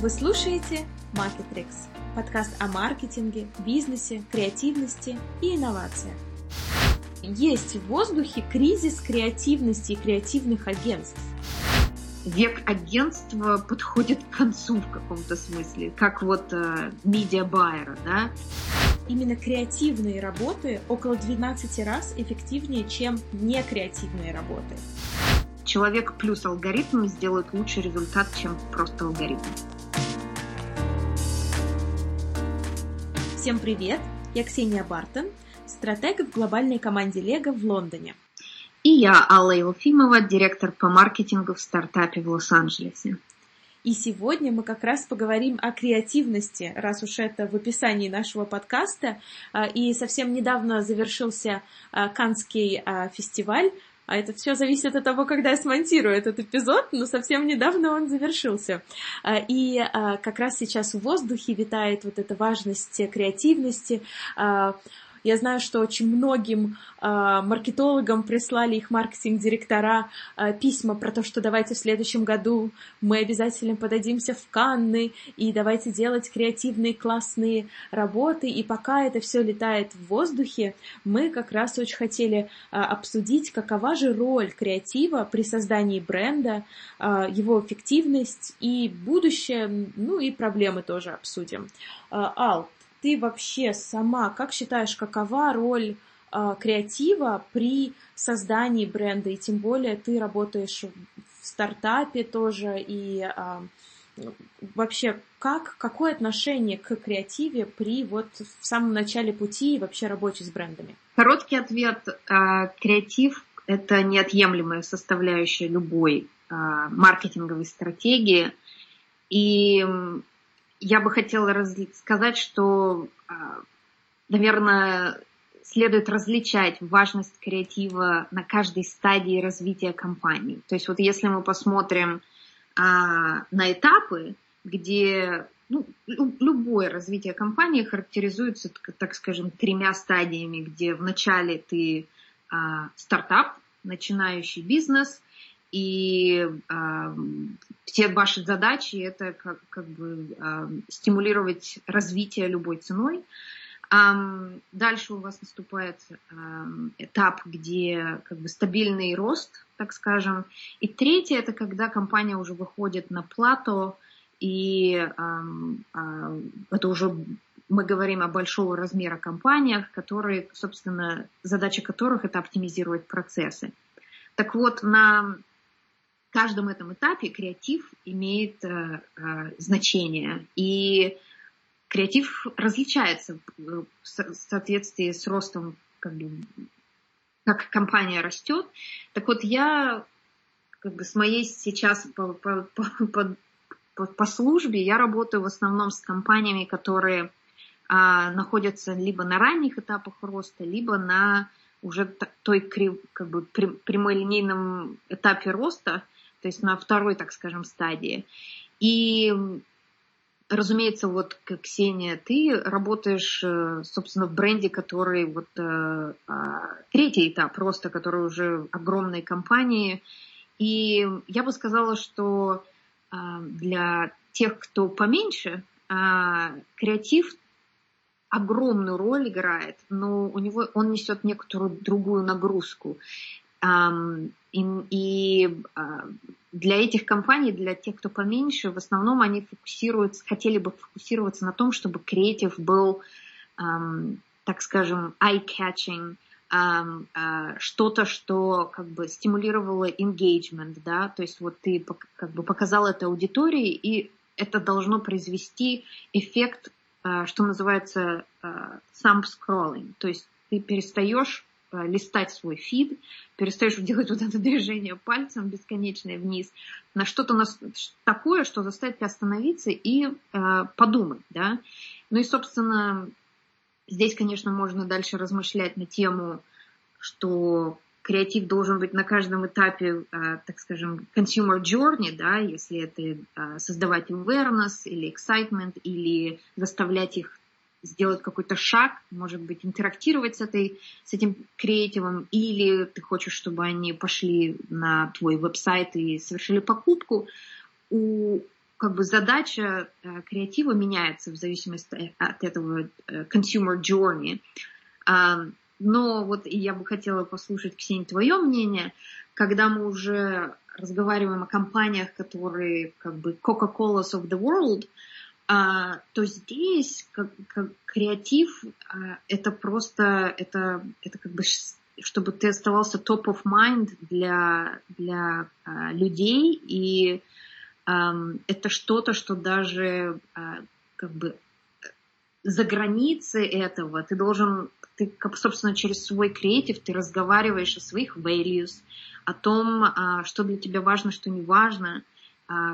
Вы слушаете Marketrix, подкаст о маркетинге, бизнесе, креативности и инновациях. Есть в воздухе кризис креативности и креативных агентств. Век агентства подходит к концу в каком-то смысле, как вот э, медиабайера, да? Именно креативные работы около 12 раз эффективнее, чем некреативные работы. Человек плюс алгоритм сделает лучший результат, чем просто алгоритм. Всем привет! Я Ксения Бартон, стратег в глобальной команде Лего в Лондоне. И я, Алла Елфимова, директор по маркетингу в стартапе в Лос-Анджелесе. И сегодня мы как раз поговорим о креативности, раз уж это в описании нашего подкаста. А, и совсем недавно завершился а, Канский а, фестиваль, а это все зависит от того, когда я смонтирую этот эпизод, но совсем недавно он завершился. А, и а, как раз сейчас в воздухе витает вот эта важность креативности, а, я знаю, что очень многим э, маркетологам прислали их маркетинг-директора э, письма про то, что давайте в следующем году мы обязательно подадимся в Канны и давайте делать креативные классные работы. И пока это все летает в воздухе, мы как раз очень хотели э, обсудить, какова же роль креатива при создании бренда, его эффективность и будущее, ну и проблемы тоже обсудим. Ал, ты вообще сама как считаешь, какова роль э, креатива при создании бренда? И тем более ты работаешь в стартапе тоже и э, вообще как, какое отношение к креативе при вот в самом начале пути и вообще работе с брендами? Короткий ответ. Креатив – это неотъемлемая составляющая любой маркетинговой стратегии. И я бы хотела сказать, что, а, наверное, следует различать важность креатива на каждой стадии развития компании. То есть вот если мы посмотрим а, на этапы, где ну, любое развитие компании характеризуется, так скажем, тремя стадиями, где вначале ты а, стартап, начинающий бизнес, и э, все ваши задачи это как, как бы э, стимулировать развитие любой ценой. Э, дальше у вас наступает э, этап, где как бы стабильный рост, так скажем. И третье это когда компания уже выходит на плато, и э, э, это уже мы говорим о большого размера компаниях, которые, собственно, задача которых это оптимизировать процессы. Так вот, на каждом этом этапе креатив имеет э, э, значение. И креатив различается в соответствии с ростом, как, бы, как компания растет. Так вот, я как бы с моей сейчас по, по, по, по, по службе, я работаю в основном с компаниями, которые а, находятся либо на ранних этапах роста, либо на уже той как бы прямолинейном этапе роста, то есть на второй, так скажем, стадии. И разумеется, вот Ксения, ты работаешь, э, собственно, в бренде, который вот э, а, третий этап просто, который уже огромной компании. И я бы сказала, что а, для тех, кто поменьше, а, креатив огромную роль играет, но у него он несет некоторую другую нагрузку. И, и а, для этих компаний, для тех, кто поменьше, в основном они фокусируются, хотели бы фокусироваться на том, чтобы креатив был, так скажем, eye-catching, а, что-то, что как бы стимулировало engagement, да, то есть вот ты как бы показал это аудитории, и это должно произвести эффект, а, что называется thumb scrolling, то есть ты перестаешь листать свой фид, перестаешь делать вот это движение пальцем бесконечное вниз, на что-то такое, что заставит тебя остановиться и э, подумать, да. Ну и, собственно, здесь, конечно, можно дальше размышлять на тему, что креатив должен быть на каждом этапе, э, так скажем, consumer journey, да, если это э, создавать awareness или excitement, или заставлять их сделать какой-то шаг, может быть, интерактировать с, этой, с этим креативом, или ты хочешь, чтобы они пошли на твой веб-сайт и совершили покупку. У как бы задача э, креатива меняется в зависимости от этого э, consumer journey. Э, но вот я бы хотела послушать, Ксения, твое мнение, когда мы уже разговариваем о компаниях, которые как бы Coca-Colas of the world, а, то здесь как, как креатив а, это просто это это как бы чтобы ты оставался top of mind для для а, людей. И а, это что-то, что даже а, как бы за границей этого ты должен ты, как, собственно, через свой креатив ты разговариваешь о своих values, о том, а, что для тебя важно, что не важно,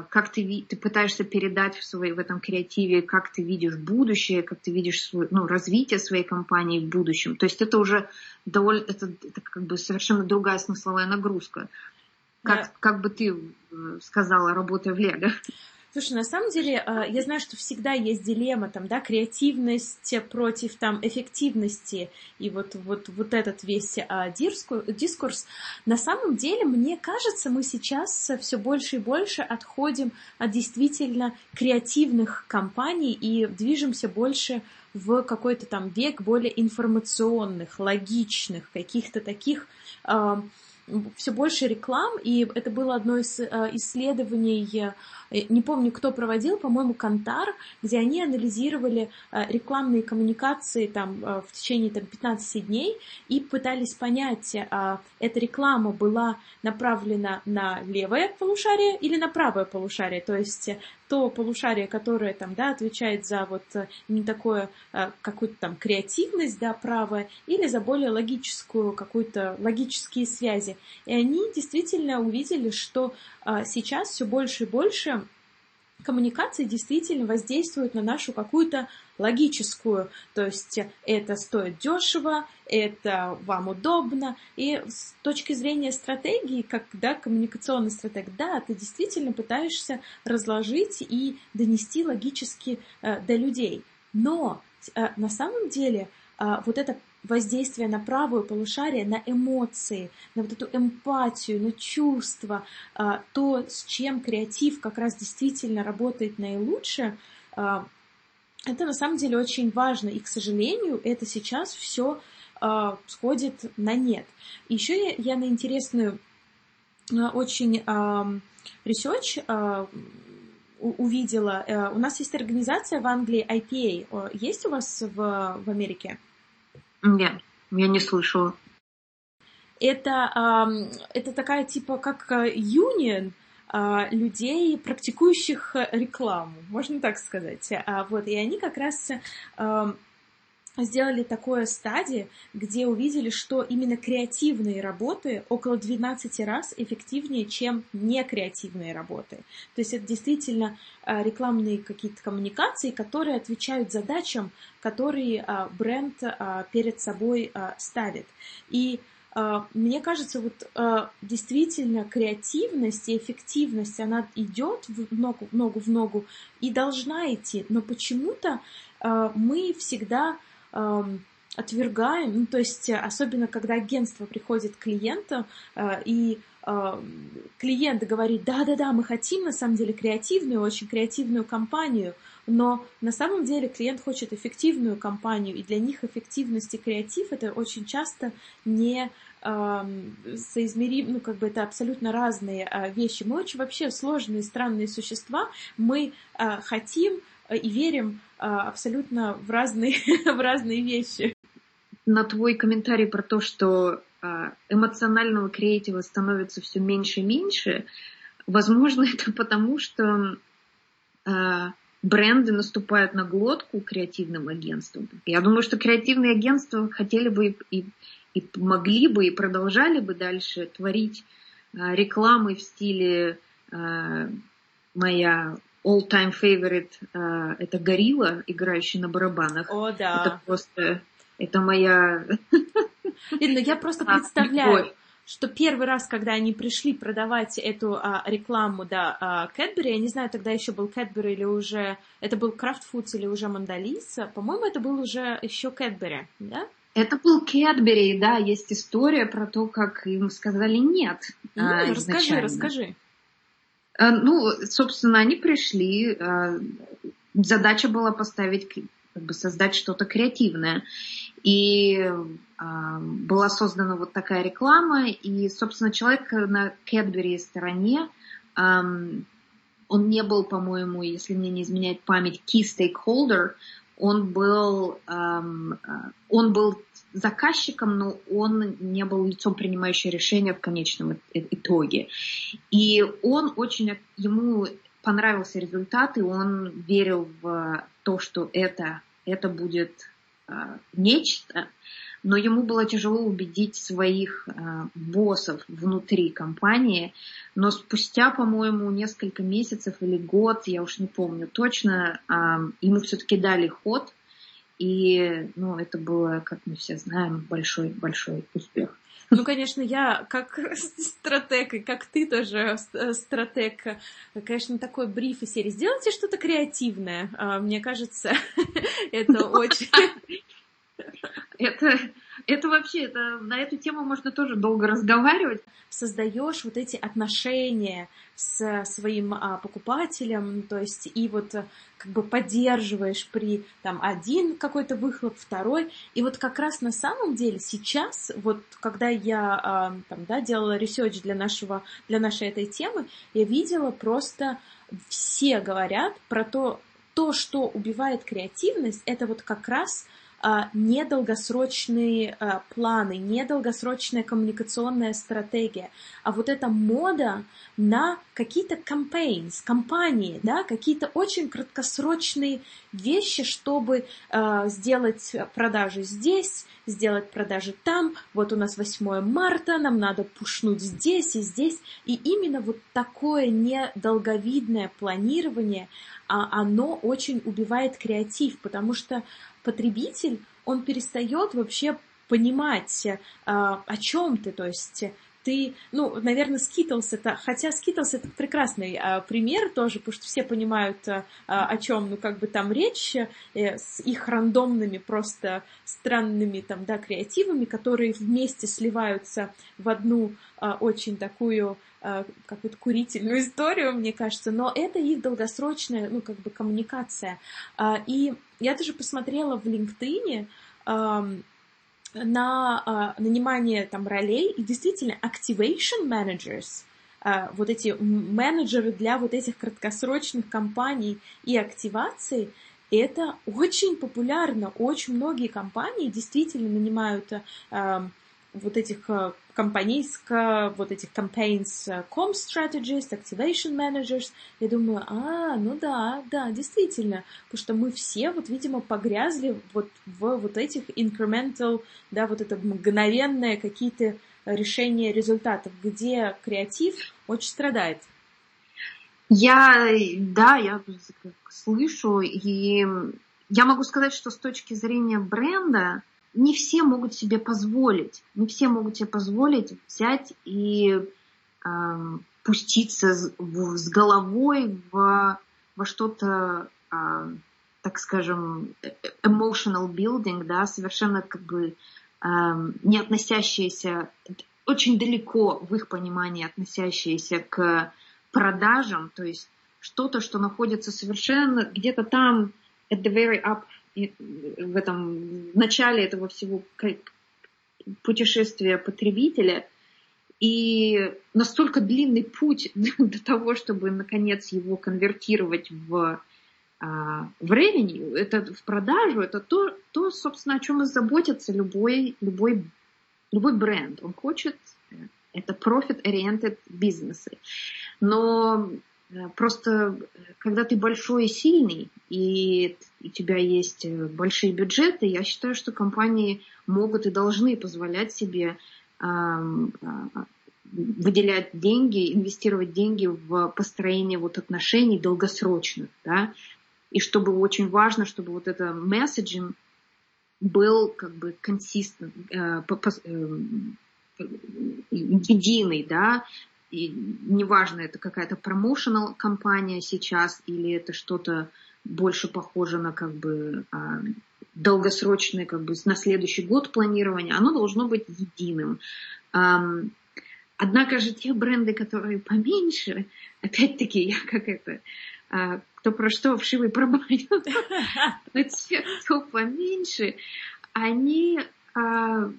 как ты, ты пытаешься передать в, свой, в этом креативе, как ты видишь будущее, как ты видишь свой, ну, развитие своей компании в будущем. То есть это уже довольно, это, это как бы совершенно другая смысловая нагрузка. Как, да. как бы ты э, сказала, работая в Лего? Слушай, на самом деле, э, я знаю, что всегда есть дилемма, там, да, креативность против, там, эффективности, и вот, вот, вот этот весь а, дискурс. На самом деле, мне кажется, мы сейчас все больше и больше отходим от действительно креативных компаний и движемся больше в какой-то там век более информационных, логичных, каких-то таких э, все больше реклам, и это было одно из э, исследований, э, не помню, кто проводил, по-моему, Кантар, где они анализировали э, рекламные коммуникации там, в течение там, 15 дней и пытались понять, эта реклама была направлена на левое полушарие или на правое полушарие, то есть то полушарие, которое там, да, отвечает за вот не такое, какую-то там креативность, да, правое, или за более логическую, какую-то логические связи. И они действительно увидели, что а, сейчас все больше и больше коммуникации действительно воздействуют на нашу какую-то логическую, то есть это стоит дешево, это вам удобно, и с точки зрения стратегии, как да, коммуникационный стратег, да, ты действительно пытаешься разложить и донести логически э, до людей, но э, на самом деле э, вот это воздействие на правую полушарие, на эмоции, на вот эту эмпатию, на чувства, а, то, с чем креатив как раз действительно работает наилучше, а, это на самом деле очень важно. И, к сожалению, это сейчас все а, сходит на нет. Еще я, на интересную очень research увидела. У нас есть организация в Англии IPA. Есть у вас в, в Америке? Нет, я не слышала. Это, это такая типа как юнион а, людей, практикующих рекламу, можно так сказать. А, вот, и они как раз сделали такое стадии, где увидели, что именно креативные работы около 12 раз эффективнее, чем некреативные работы. То есть это действительно а, рекламные какие-то коммуникации, которые отвечают задачам, которые а, бренд а, перед собой ставит. И мне кажется, вот действительно креативность и эффективность, она идет в ногу, ногу в ногу и должна идти, но почему-то мы всегда отвергаем, ну, то есть особенно когда агентство приходит к клиенту э, и э, клиент говорит, да-да-да, мы хотим на самом деле креативную, очень креативную компанию, но на самом деле клиент хочет эффективную компанию, и для них эффективность и креатив это очень часто не соизмерим, ну, как бы это абсолютно разные а, вещи. Мы очень вообще сложные, странные существа. Мы а, хотим и верим а, абсолютно в разные, в разные вещи. На твой комментарий про то, что эмоционального креатива становится все меньше и меньше, возможно, это потому, что бренды наступают на глотку креативным агентствам. Я думаю, что креативные агентства хотели бы и, и, могли бы и продолжали бы дальше творить рекламы в стиле моя all-time favorite uh, это горилла, играющий на барабанах. О, да. Это просто, это моя... Ирина, я просто представляю, что первый раз, когда они пришли продавать эту а, рекламу, да, а, Кэтбери, я не знаю, тогда еще был Кэтбери или уже, это был Крафт Фудс или уже Мандалиса, по-моему, это был уже еще Кэтбери, да? Это был Кэтбери, да, есть история про то, как им сказали нет. Ну, а, расскажи, расскажи. Э, ну, собственно, они пришли. Э, задача была поставить, как бы создать что-то креативное. И э, была создана вот такая реклама. И, собственно, человек на Кэтбери стороне, он не был, по-моему, если мне не изменяет память, key stakeholder, он был, он был заказчиком, но он не был лицом, принимающим решения в конечном итоге. И он очень, ему понравился результат, и он верил в то, что это, это будет нечто, но ему было тяжело убедить своих э, боссов внутри компании. Но спустя, по-моему, несколько месяцев или год, я уж не помню точно, э, ему все-таки дали ход, и, ну, это было, как мы все знаем, большой-большой успех. Ну, конечно, я как стратег, и как ты тоже э, стратег, конечно, такой бриф из серии. Сделайте что-то креативное. А, мне кажется, это очень... Это это вообще, это, на эту тему можно тоже долго разговаривать. Создаешь вот эти отношения с своим а, покупателем, то есть и вот э, как бы поддерживаешь при там один какой-то выхлоп, второй, и вот как раз на самом деле сейчас, вот когда я а, там, да, делала research для нашего, для нашей этой темы, я видела просто все говорят про то, то, что убивает креативность, это вот как раз недолгосрочные а, планы, недолгосрочная коммуникационная стратегия, а вот эта мода на какие-то campaigns, компании, да, какие-то очень краткосрочные вещи, чтобы э, сделать продажи здесь, сделать продажи там, вот у нас 8 марта, нам надо пушнуть здесь и здесь, и именно вот такое недолговидное планирование, а оно очень убивает креатив, потому что потребитель, он перестает вообще понимать, э, о чем ты, то есть ты, ну, наверное, Skittles это, хотя Skittles это прекрасный а, пример тоже, потому что все понимают, а, о чем, ну, как бы там речь, э, с их рандомными, просто странными там, да, креативами, которые вместе сливаются в одну а, очень такую какую-то курительную историю, мне кажется, но это их долгосрочная, ну, как бы коммуникация. И я даже посмотрела в LinkedIn, на э, нанимание там ролей, и действительно activation managers, э, вот эти менеджеры для вот этих краткосрочных компаний и активаций, это очень популярно. Очень многие компании действительно нанимают э, вот этих э, компаний, вот этих campaigns, э, com strategists, activation managers. Я думаю, а, ну да, да, действительно, потому что мы все, вот, видимо, погрязли вот в вот этих incremental, да, вот это мгновенное какие-то решения результатов, где креатив очень страдает. Я, да, я слышу, и я могу сказать, что с точки зрения бренда, не все могут себе позволить, не все могут себе позволить взять и э, пуститься с, в, с головой в, во что-то, э, так скажем, emotional building, да, совершенно как бы э, не относящиеся, очень далеко в их понимании относящиеся к продажам, то есть что-то, что находится совершенно где-то там at the very up в этом в начале этого всего путешествия потребителя и настолько длинный путь до того, чтобы наконец его конвертировать в а, в revenue, это в продажу, это то, то, собственно, о чем и заботится любой, любой, любой бренд. Он хочет, э, это profit-oriented бизнесы. Но Э, просто, э, когда ты большой и сильный, и у тебя есть э, большие бюджеты, я считаю, что компании могут и должны позволять себе выделять деньги, инвестировать деньги в построение вот отношений долгосрочных, да, и чтобы очень важно, чтобы вот это месседжинг был как бы консистент, единый, да, и неважно, это какая-то промоушенал компания сейчас или это что-то больше похоже на как бы а, долгосрочное, как бы на следующий год планирование, оно должно быть единым. Однако же те бренды, которые поменьше, опять-таки, я как это, а, кто про что, вшивый про баню, но те, кто поменьше, они а,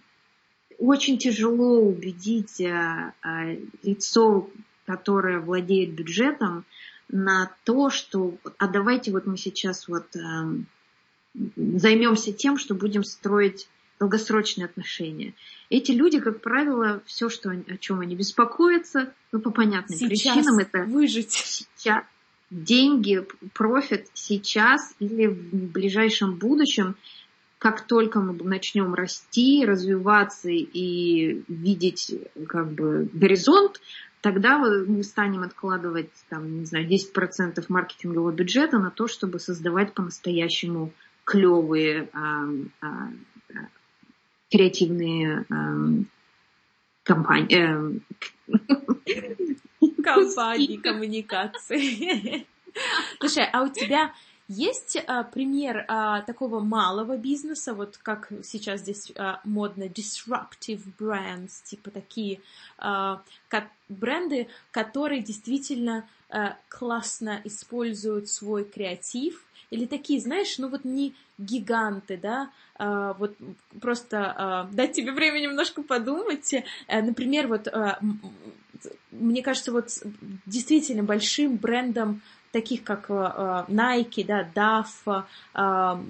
очень тяжело убедить а, лицо, которое владеет бюджетом, на то, что а давайте вот мы сейчас вот займемся тем, что будем строить долгосрочные отношения. Эти люди, как правило, все, что, о чем они беспокоятся, ну, по понятным сейчас причинам, это выжить. Сейчас, деньги, профит сейчас или в ближайшем будущем, как только мы начнем расти, развиваться и видеть как бы горизонт, тогда мы станем откладывать там, не знаю, 10% маркетингового бюджета на то, чтобы создавать по-настоящему клевые а, а, креативные эм, компании. Э, компании коммуникации. Слушай, а у тебя есть а, пример а, такого малого бизнеса, вот как сейчас здесь а, модно, disruptive brands, типа такие а, как бренды, которые действительно а, классно используют свой креатив, или такие, знаешь, ну вот не гиганты, да, а, вот просто а, дать тебе время немножко подумать. А, например, вот а, мне кажется, вот действительно большим брендом таких как а, Nike, да, DAF, а,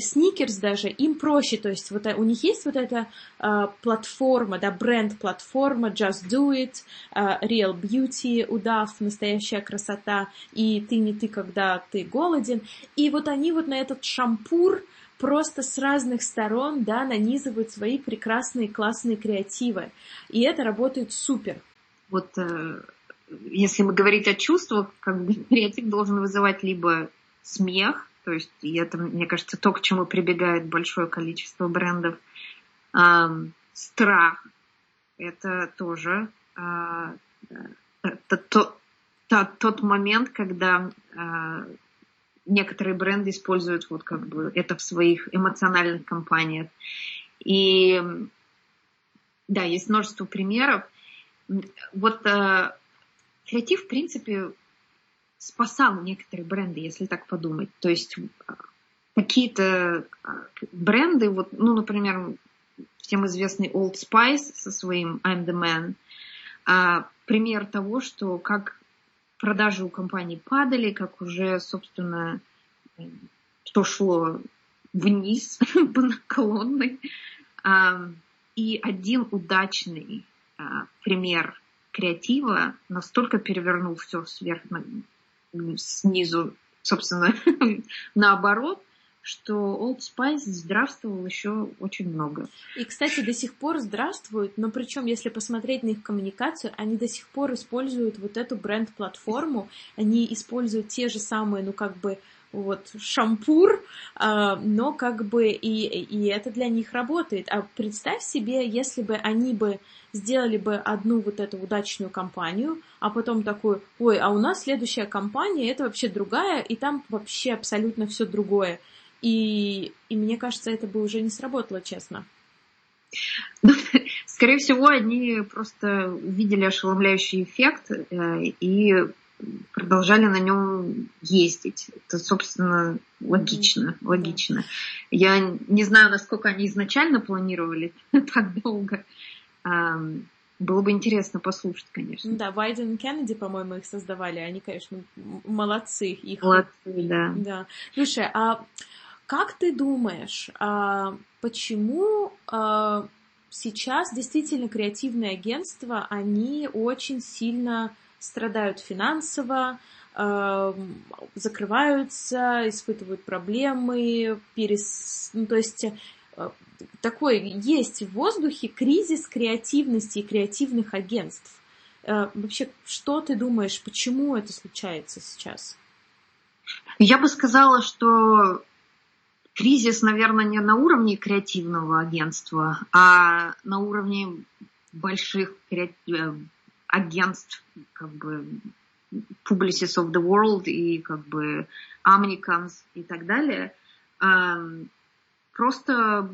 Сникерс даже, им проще, то есть вот у них есть вот эта э, платформа, да, бренд-платформа, Just Do It, э, Real Beauty, удав, настоящая красота, и ты не ты, когда ты голоден, и вот они вот на этот шампур просто с разных сторон, да, нанизывают свои прекрасные, классные креативы, и это работает супер. Вот э, если мы говорить о чувствах, как бы креатив должен вызывать либо смех, то есть и это, мне кажется, то, к чему прибегает большое количество брендов. Эм, страх – это тоже э, это то, то, тот момент, когда э, некоторые бренды используют вот как бы это в своих эмоциональных кампаниях. И да, есть множество примеров. Вот э, креатив, в принципе, спасал некоторые бренды, если так подумать. То есть а, какие-то а, бренды, вот, ну, например, всем известный Old Spice со своим I'm the Man, а, пример того, что как продажи у компании падали, как уже, собственно, что шло вниз по наклонной. И один удачный пример креатива настолько перевернул все сверх снизу, собственно, наоборот, что Old Spice здравствовал еще очень много. И, кстати, до сих пор здравствуют, но причем, если посмотреть на их коммуникацию, они до сих пор используют вот эту бренд-платформу, они используют те же самые, ну, как бы, вот шампур, а, но как бы и, и это для них работает. А представь себе, если бы они бы сделали бы одну вот эту удачную компанию, а потом такую, ой, а у нас следующая компания, это вообще другая, и там вообще абсолютно все другое. И, и мне кажется, это бы уже не сработало, честно. Скорее всего, они просто увидели ошеломляющий эффект э, и продолжали на нем ездить. Это, собственно, логично. Логично. Я не знаю, насколько они изначально планировали так долго. Было бы интересно послушать, конечно. Да, Байден и Кеннеди, по-моему, их создавали. Они, конечно, молодцы. Их... Молодцы, да. Да. Слушай, а как ты думаешь, а почему а, сейчас действительно креативные агентства, они очень сильно страдают финансово, э, закрываются, испытывают проблемы, перес... ну, то есть э, такой есть в воздухе кризис креативности и креативных агентств. Э, вообще, что ты думаешь, почему это случается сейчас? Я бы сказала, что кризис, наверное, не на уровне креативного агентства, а на уровне больших агентств, как бы Publicis of the World и как бы Omnicons и так далее, просто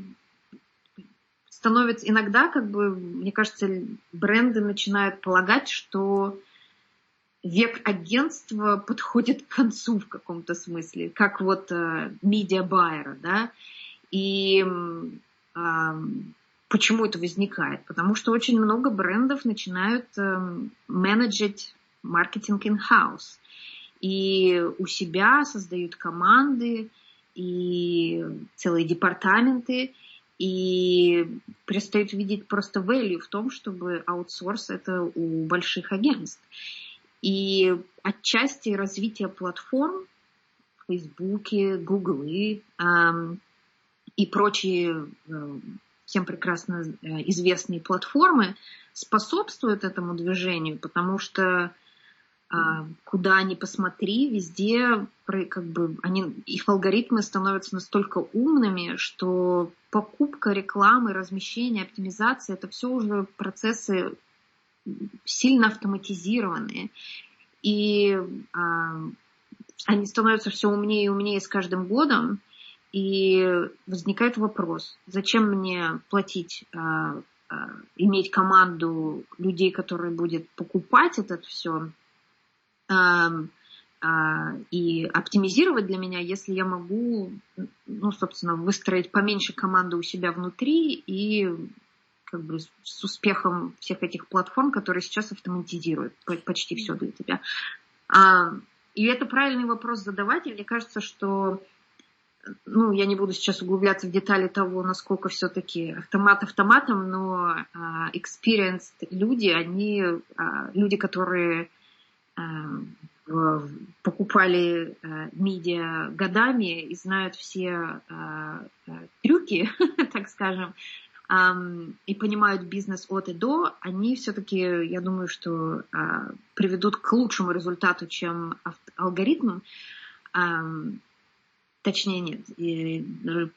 становится иногда, как бы, мне кажется, бренды начинают полагать, что век агентства подходит к концу в каком-то смысле, как вот медиа-байера, да, и э, почему это возникает? Потому что очень много брендов начинают э, менеджить маркетинг in-house, и у себя создают команды, и целые департаменты, и перестают видеть просто value в том, чтобы аутсорс это у больших агентств. И отчасти развитие платформ, Фейсбуке, Гуглы эм, и прочие э, всем прекрасно э, известные платформы способствуют этому движению, потому что э, куда ни посмотри, везде как бы они, их алгоритмы становятся настолько умными, что покупка рекламы, размещение, оптимизация это все уже процессы сильно автоматизированные. И а, они становятся все умнее и умнее с каждым годом. И возникает вопрос, зачем мне платить, а, а, иметь команду людей, которые будет покупать это все а, а, и оптимизировать для меня, если я могу, ну, собственно, выстроить поменьше команды у себя внутри и как бы с успехом всех этих платформ, которые сейчас автоматизируют почти все для тебя. А, и это правильный вопрос задавать, и мне кажется, что ну, я не буду сейчас углубляться в детали того, насколько все-таки автомат автоматом, но uh, experienced люди, они uh, люди, которые uh, покупали медиа годами и знают все трюки, так скажем, и понимают бизнес от и до, они все-таки, я думаю, что а, приведут к лучшему результату, чем алгоритм. Точнее, нет,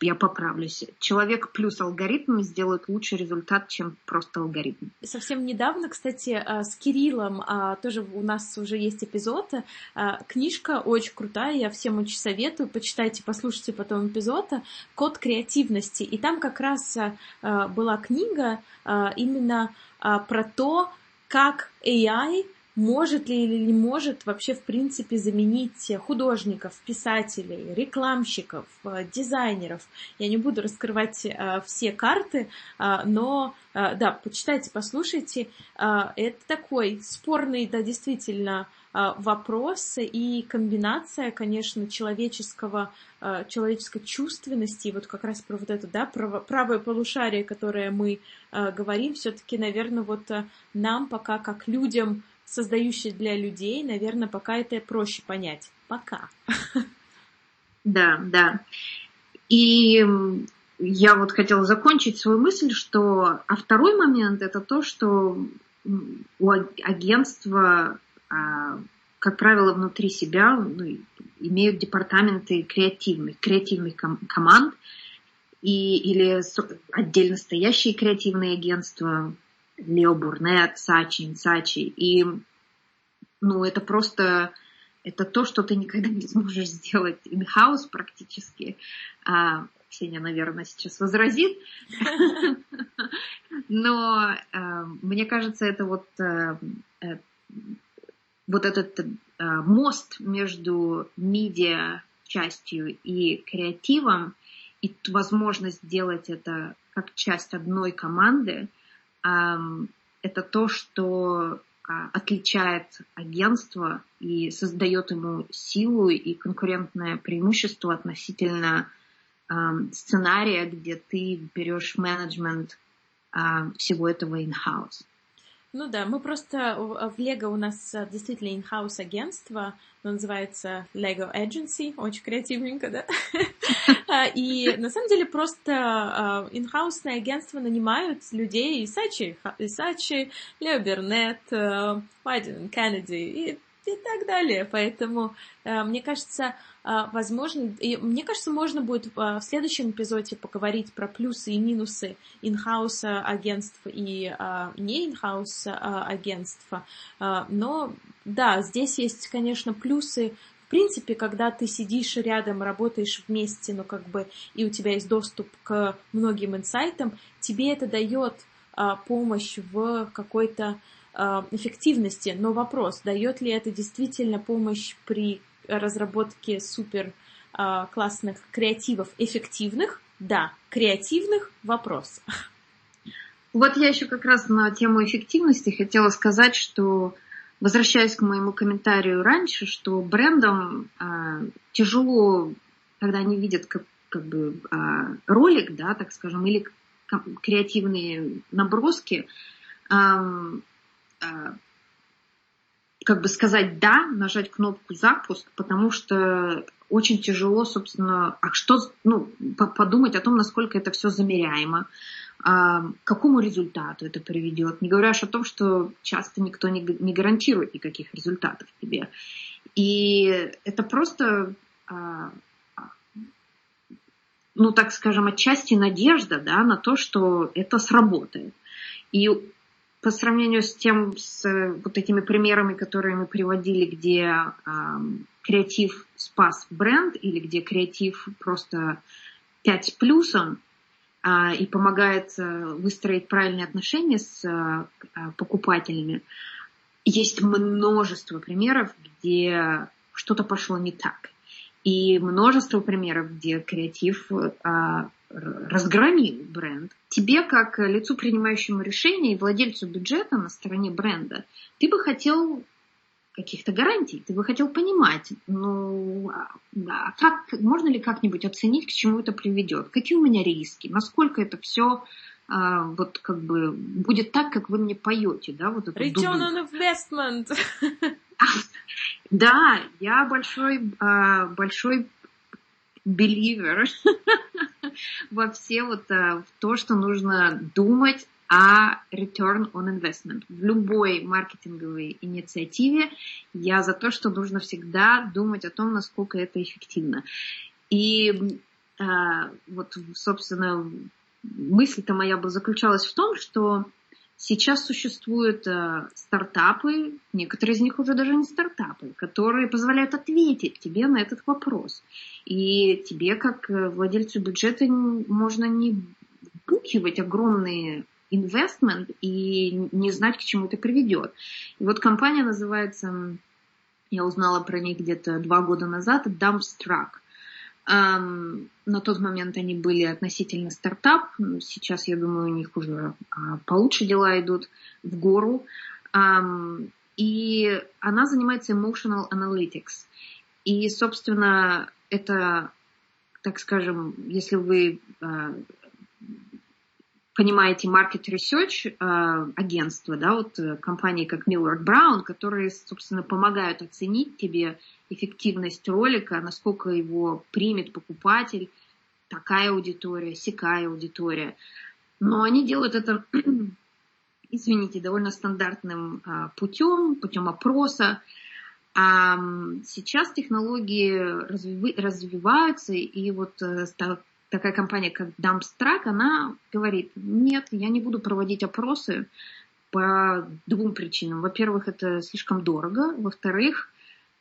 я поправлюсь. Человек плюс алгоритм сделают лучший результат, чем просто алгоритм. Совсем недавно, кстати, а, с Кириллом, а, тоже у нас уже есть эпизод, а, книжка очень крутая, я всем очень советую, почитайте, послушайте потом эпизод, «Код креативности». И там как раз была книга именно про то, как AI может ли или не может вообще в принципе заменить художников, писателей, рекламщиков, э, дизайнеров. Я не буду раскрывать э, все карты, э, но да, почитайте, послушайте. Это такой спорный, да, действительно, вопрос и комбинация, конечно, человеческого, человеческой чувственности, вот как раз про вот это, да, правое полушарие, которое мы говорим, все-таки, наверное, вот нам пока как людям создающий для людей, наверное, пока это проще понять. Пока. Да, да. И я вот хотела закончить свою мысль, что... А второй момент это то, что у агентства, а, как правило, внутри себя ну, имеют департаменты креативных, креативных команд и, или отдельно стоящие креативные агентства, Лео Бурнет, Сачи, Сачи. И ну, это просто это то, что ты никогда не сможешь сделать in-house практически. А, Ксения, наверное, сейчас возразит. Но а, мне кажется, это вот, а, вот этот мост между медиа частью и креативом, и возможность сделать это как часть одной команды, это то, что а, отличает агентство и создает ему силу и конкурентное преимущество относительно сценария, где ты берешь менеджмент а, всего этого in-house. Ну да, мы просто в Лего у нас э, действительно in-house агентство, оно называется Lego Agency, очень креативненько, да? А, и на самом деле просто а, in-house агентство нанимают людей Исачи, Исачи, Лео Бернет, Байден э, Кеннеди и и так далее. Поэтому, э, мне кажется, э, возможно, и мне кажется, можно будет в следующем эпизоде поговорить про плюсы и минусы инхаус агентств и э, не инхаус агентства. Но да, здесь есть, конечно, плюсы в принципе, когда ты сидишь рядом, работаешь вместе, но как бы и у тебя есть доступ к многим инсайтам, тебе это дает а, помощь в какой-то а, эффективности. Но вопрос, дает ли это действительно помощь при разработке супер а, классных креативов эффективных? Да, креативных вопрос. Вот я еще как раз на тему эффективности хотела сказать, что возвращаясь к моему комментарию раньше, что брендам э, тяжело, когда они видят как, как бы э, ролик, да, так скажем, или креативные наброски, как бы сказать «да», нажать кнопку «запуск», потому что очень тяжело, собственно, а что, ну, подумать о том, насколько это все замеряемо, а, к какому результату это приведет. Не говоря о том, что часто никто не, не гарантирует никаких результатов тебе. И это просто, а, ну, так скажем, отчасти надежда да, на то, что это сработает. И по сравнению с тем, с вот этими примерами, которые мы приводили, где э, креатив спас бренд или где креатив просто 5 с плюсом, а, и помогает э, выстроить правильные отношения с э, покупателями. Есть множество примеров, где что-то пошло не так. И множество примеров, где креатив а, разгромил бренд. Тебе, как лицу, принимающему решение и владельцу бюджета на стороне бренда, ты бы хотел каких-то гарантий. Ты бы хотел понимать, ну, а как, можно ли как-нибудь оценить, к чему это приведет? Какие у меня риски? Насколько это все а, вот как бы будет так, как вы мне поете, да, вот это Return on investment. Да, я большой, а, большой believer во все вот а, в то, что нужно думать а return on investment. В любой маркетинговой инициативе я за то, что нужно всегда думать о том, насколько это эффективно. И э, вот, собственно, мысль-то моя бы заключалась в том, что сейчас существуют э, стартапы, некоторые из них уже даже не стартапы, которые позволяют ответить тебе на этот вопрос. И тебе, как владельцу бюджета, можно не букивать огромные investment и не знать, к чему это приведет. И вот компания называется, я узнала про них где-то два года назад, Dumpstruck. На тот момент они были относительно стартап. Сейчас, я думаю, у них уже uh, получше дела идут в гору. И она занимается emotional analytics. И, собственно, это, так скажем, если вы uh, понимаете, market research э, агентства, да, вот э, компании как Millward Brown, которые, собственно, помогают оценить тебе эффективность ролика, насколько его примет покупатель, такая аудитория, сякая аудитория. Но они делают это, извините, довольно стандартным э, путем, путем опроса. А сейчас технологии развиваются, и вот такая компания, как Dumpstruck, она говорит, нет, я не буду проводить опросы по двум причинам. Во-первых, это слишком дорого. Во-вторых,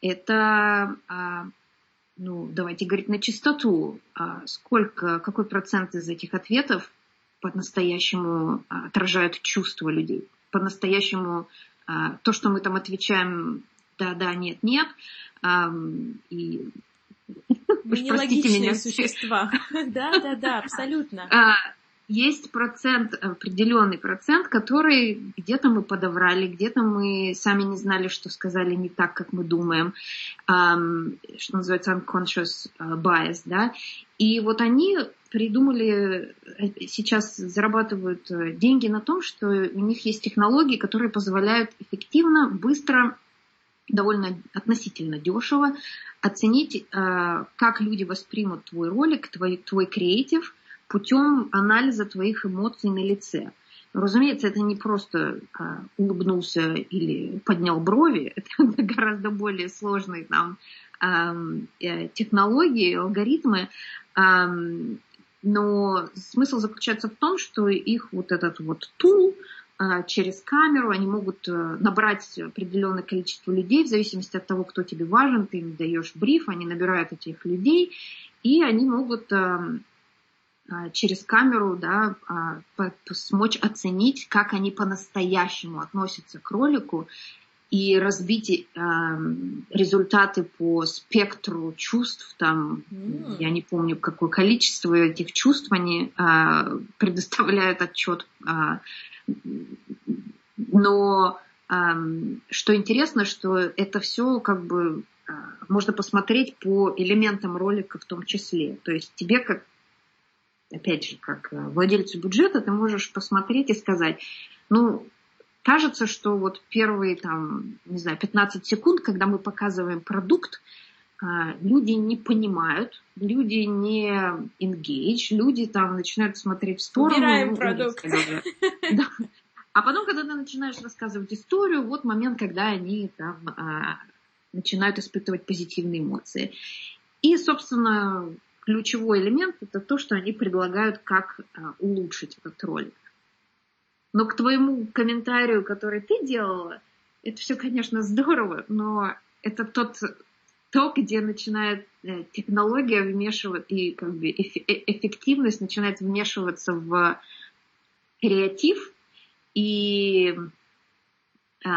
это, а, ну, давайте говорить на чистоту, а, сколько, какой процент из этих ответов по-настоящему отражают чувства людей, по-настоящему а, то, что мы там отвечаем да, да, нет, нет, и нелогичные меня. существа. Да, да, да, абсолютно. А, есть процент, определенный процент, который где-то мы подобрали, где-то мы сами не знали, что сказали не так, как мы думаем, что называется unconscious а, bias, да. И вот они придумали, э, сейчас зарабатывают э, деньги на том, что у них есть технологии, которые позволяют эффективно, быстро довольно относительно дешево оценить, э, как люди воспримут твой ролик, твой, твой креатив путем анализа твоих эмоций на лице. Разумеется, это не просто а, улыбнулся или поднял брови, это гораздо более сложные там э, технологии, алгоритмы. Но смысл заключается в том, что их вот этот вот тул а, через камеру, они могут э, набрать определенное количество людей в зависимости от того, кто тебе важен, ты им даешь бриф, они набирают этих людей, и они могут эм, а, через камеру да, а, смочь оценить, как они по-настоящему относятся к ролику и разбить эм, результаты по спектру чувств, там, mm. я не помню, какое количество этих чувств они предоставляют отчет но что интересно, что это все как бы а, можно посмотреть по элементам ролика в том числе. То есть тебе как, опять же, как э, владельцу бюджета, ты можешь посмотреть и сказать, ну, кажется, что вот первые там, не знаю, 15 секунд, когда мы показываем продукт, люди не понимают, люди не engage, люди там начинают смотреть в сторону. Убираем ну, продукт. Да. А потом, когда ты начинаешь рассказывать историю, вот момент, когда они там а, начинают испытывать позитивные эмоции. И, собственно, ключевой элемент это то, что они предлагают, как а, улучшить этот ролик. Но к твоему комментарию, который ты делала, это все, конечно, здорово, но это тот то, где начинает э, технология вмешиваться и как бы э, эффективность начинает вмешиваться в креатив, и э,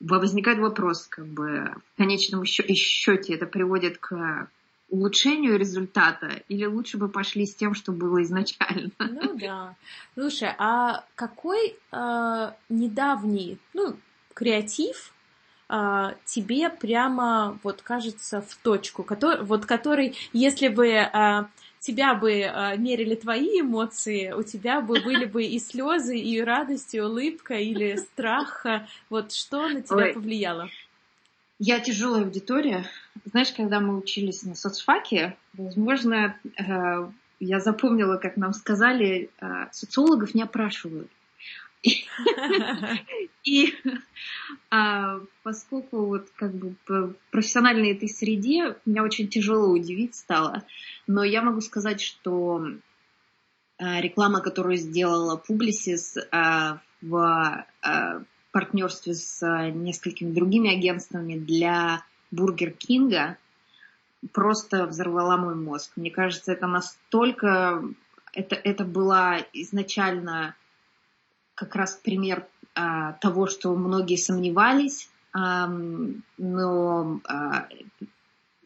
возникает вопрос, как бы в конечном счете это приводит к улучшению результата, или лучше бы пошли с тем, что было изначально? Ну да. Слушай, а какой э, недавний, ну, креатив а, тебе прямо вот кажется в точку, который, вот который, если бы а, тебя бы а, мерили твои эмоции, у тебя бы были бы и слезы, и радость, и улыбка, или страх. Вот что на тебя Ой. повлияло? Я тяжелая аудитория. Знаешь, когда мы учились на соцфаке, возможно, э, я запомнила, как нам сказали, э, социологов не опрашивают. И а, поскольку вот как бы в профессиональной этой среде меня очень тяжело удивить стало, но я могу сказать, что а, реклама, которую сделала Publicis а, в партнерстве с несколькими другими агентствами для Бургер Кинга, просто взорвала мой мозг. Мне кажется, это настолько... Это, это была изначально как раз пример а, того, что многие сомневались, а, но а,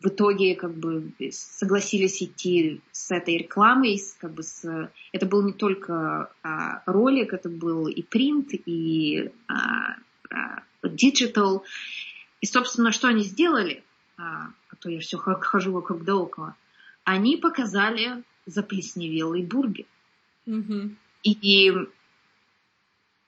в итоге как бы согласились идти с этой рекламой, как бы с... это был не только а, ролик, это был и принт, и а, а, digital. И, собственно, что они сделали, а, а то я все хожу вокруг да около, они показали заплесневелый бургер. Mm-hmm. И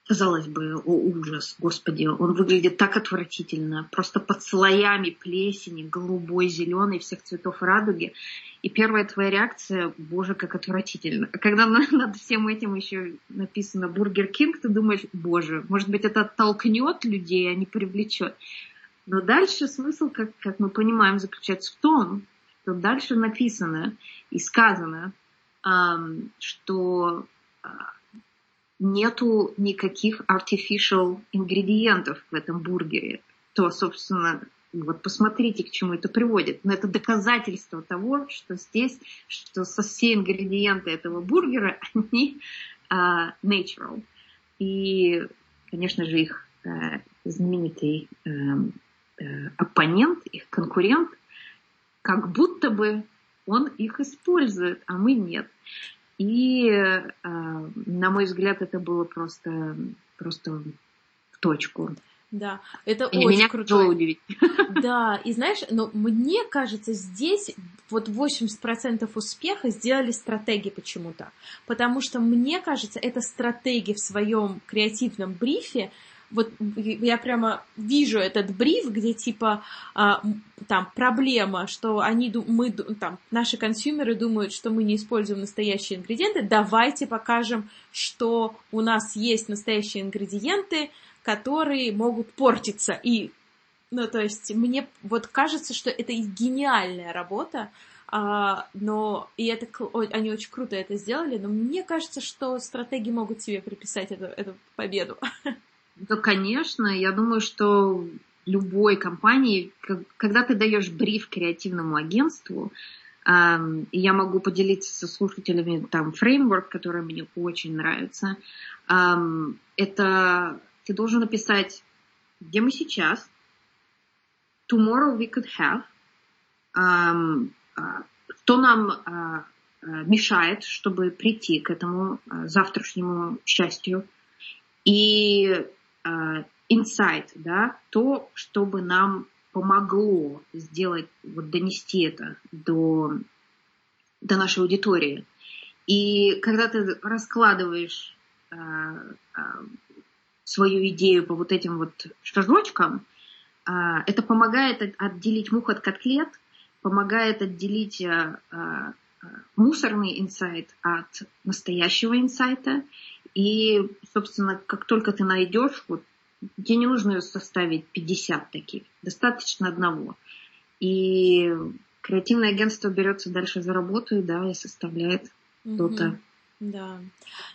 Казалось бы, о ужас, господи, он выглядит так отвратительно, просто под слоями плесени, голубой, зеленый, всех цветов радуги. И первая твоя реакция, боже, как отвратительно. Когда над всем этим еще написано Бургер Кинг, ты думаешь, боже, может быть, это оттолкнет людей, а не привлечет. Но дальше смысл, как, как мы понимаем, заключается в том, что дальше написано и сказано, что а, нету никаких artificial ингредиентов в этом бургере, то, собственно, вот посмотрите, к чему это приводит. Но это доказательство того, что здесь, что со все ингредиенты этого бургера, они uh, natural. И, конечно же, их uh, знаменитый uh, оппонент, их конкурент, как будто бы он их использует, а мы нет. И, э, на мой взгляд, это было просто, просто в точку. Да, это и очень меня круто. удивить. Да, и знаешь, но мне кажется, здесь вот 80% успеха сделали стратеги почему-то. Потому что, мне кажется, это стратеги в своем креативном брифе вот я прямо вижу этот бриф, где типа а, там проблема, что они мы там наши консюмеры думают, что мы не используем настоящие ингредиенты. Давайте покажем, что у нас есть настоящие ингредиенты, которые могут портиться. И ну то есть мне вот кажется, что это гениальная работа а, но и это они очень круто это сделали, но мне кажется, что стратеги могут себе приписать эту, эту победу. Да, конечно, я думаю, что любой компании, когда ты даешь бриф креативному агентству, я могу поделиться со слушателями там фреймворк, который мне очень нравится. Это ты должен написать, где мы сейчас, tomorrow we could have, что нам а, а, мешает, чтобы прийти к этому завтрашнему счастью, и инсайт, да, то, чтобы нам помогло сделать, вот донести это до, до нашей аудитории. И когда ты раскладываешь э, э, свою идею по вот этим вот шажочкам, э, это помогает отделить мух от котлет, помогает отделить э, э, мусорный инсайт от настоящего инсайта. И, собственно, как только ты найдешь вот Тебе не нужно составить 50 таких, достаточно одного. И креативное агентство берется дальше за работу и, да, и составляет что-то. Да.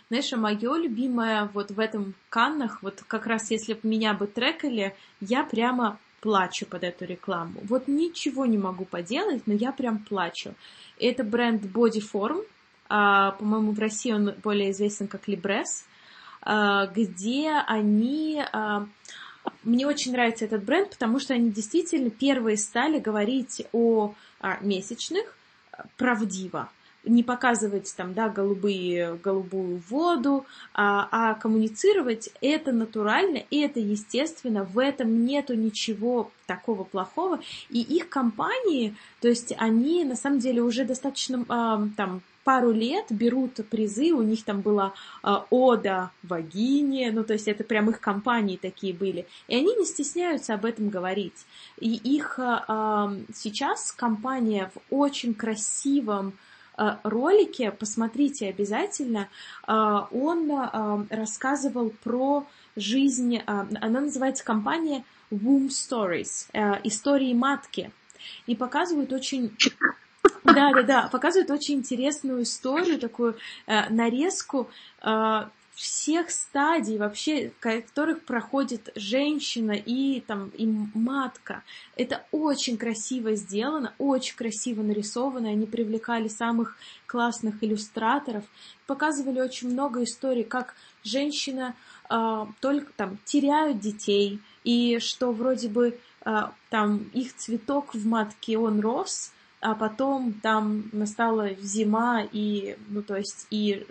Знаешь, а мое любимое вот в этом Каннах, вот как раз если бы меня бы трекали, я прямо плачу под эту рекламу. Вот ничего не могу поделать, но я прям плачу. Это бренд Bodyform, по-моему, в России он более известен как Libres. А, где они... А, мне очень нравится этот бренд, потому что они действительно первые стали говорить о а, месячных правдиво не показывать там, да, голубые, голубую воду, а, а коммуницировать это натурально, и это естественно, в этом нету ничего такого плохого, и их компании, то есть они на самом деле уже достаточно а, там пару лет берут призы, у них там была э, Ода Вагине, ну то есть это прям их компании такие были, и они не стесняются об этом говорить. И их э, сейчас компания в очень красивом э, ролике, посмотрите обязательно, э, он э, рассказывал про жизнь, э, она называется компания Womb Stories, э, истории матки, и показывают очень да, да, да. Показывает очень интересную историю, такую э, нарезку э, всех стадий вообще, которых проходит женщина и там и матка. Это очень красиво сделано, очень красиво нарисовано. Они привлекали самых классных иллюстраторов, показывали очень много историй, как женщина э, только там теряют детей и что вроде бы э, там их цветок в матке он рос, а потом там настала зима, и, ну, то есть, и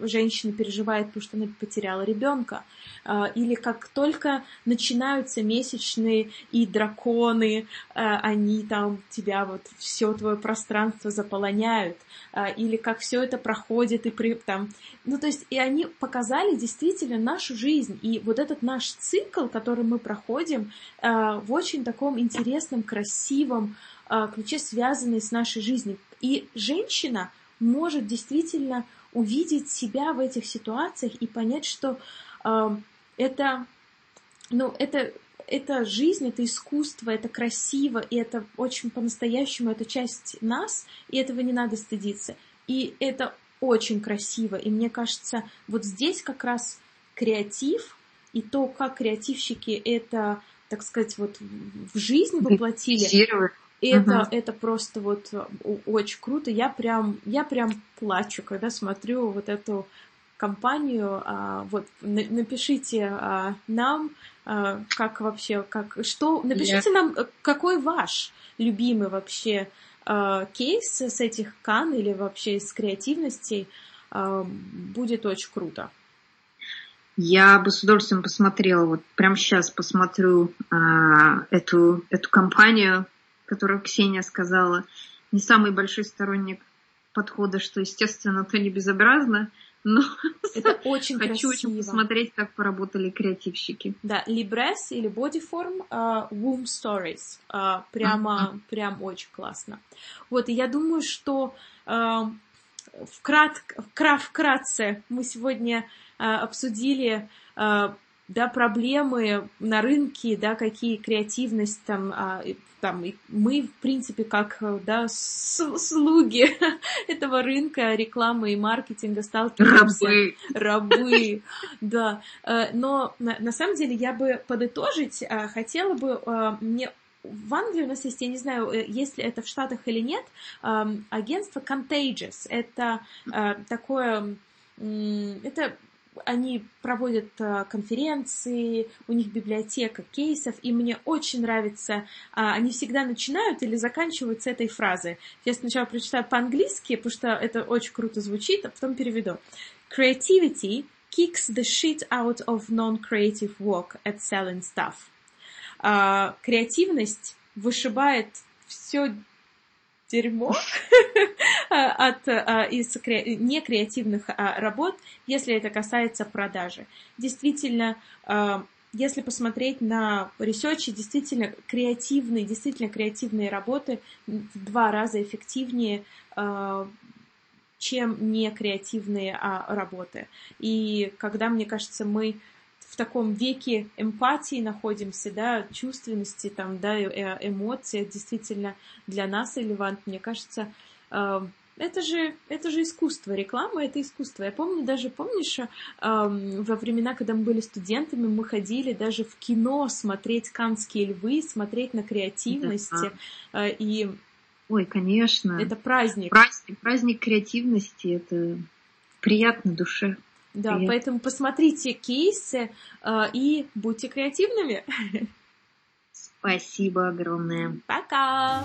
женщина переживает, потому что она потеряла ребенка. А, или как только начинаются месячные и драконы, а, они там тебя вот все твое пространство заполоняют. А, или как все это проходит и при, там, ну, то есть, и они показали действительно нашу жизнь. И вот этот наш цикл, который мы проходим, в очень таком интересном, красивом, ключе, связанные с нашей жизнью. И женщина может действительно увидеть себя в этих ситуациях и понять, что э, это, ну, это, это жизнь, это искусство, это красиво, и это очень по-настоящему, это часть нас, и этого не надо стыдиться. И это очень красиво, и мне кажется, вот здесь как раз креатив и то, как креативщики это, так сказать, вот в жизнь воплотили, и это, uh-huh. это просто вот э, очень круто. Я прям, я прям плачу, когда смотрю вот эту компанию. А, вот напишите а, нам, а, как вообще, как что, напишите yeah. нам, э, какой ваш любимый вообще а, кейс с этих кан или вообще из креативностей. А, будет очень круто. Я бы с удовольствием посмотрела, вот прямо сейчас посмотрю а, эту, эту компанию которую Ксения сказала, не самый большой сторонник подхода, что, естественно, то не безобразно, но это очень хочу красиво. очень посмотреть, как поработали креативщики. Да, Libres или Bodyform uh, Womb Stories. Uh, прямо, uh-huh. прям очень классно. Вот, и я думаю, что uh, вкрат, вкра, вкратце мы сегодня uh, обсудили uh, да, проблемы на рынке, да, какие креативность там, там, мы, в принципе, как да, слуги этого рынка рекламы и маркетинга сталкиваемся. Рабы. Рабы, да. Но на, на самом деле я бы подытожить хотела бы, мне в Англии у нас есть, я не знаю, есть ли это в Штатах или нет, агентство Contagious. Это такое, это они проводят э, конференции, у них библиотека кейсов, и мне очень нравится, а, они всегда начинают или заканчивают с этой фразы. Я сначала прочитаю по-английски, потому что это очень круто звучит, а потом переведу. Creativity kicks the shit out of non-creative work at selling stuff. А, креативность вышибает все дерьмо от, а, из некреативных а, работ, если это касается продажи. Действительно, а, если посмотреть на ресерчи, действительно креативные, действительно креативные работы в два раза эффективнее, чем некреативные работы. И когда, мне кажется, мы в таком веке эмпатии находимся, да, чувственности, там, да, э, эмоции, действительно для нас релевант, мне кажется, э, это же, это же искусство, реклама это искусство. Я помню, даже помнишь, э, во времена, когда мы были студентами, мы ходили даже в кино смотреть «Канские львы», смотреть на креативность. Да. И Ой, конечно. Это праздник. Праздник, праздник креативности, это приятно душе. Да, Привет. поэтому посмотрите кейсы э, и будьте креативными. Спасибо огромное. Пока!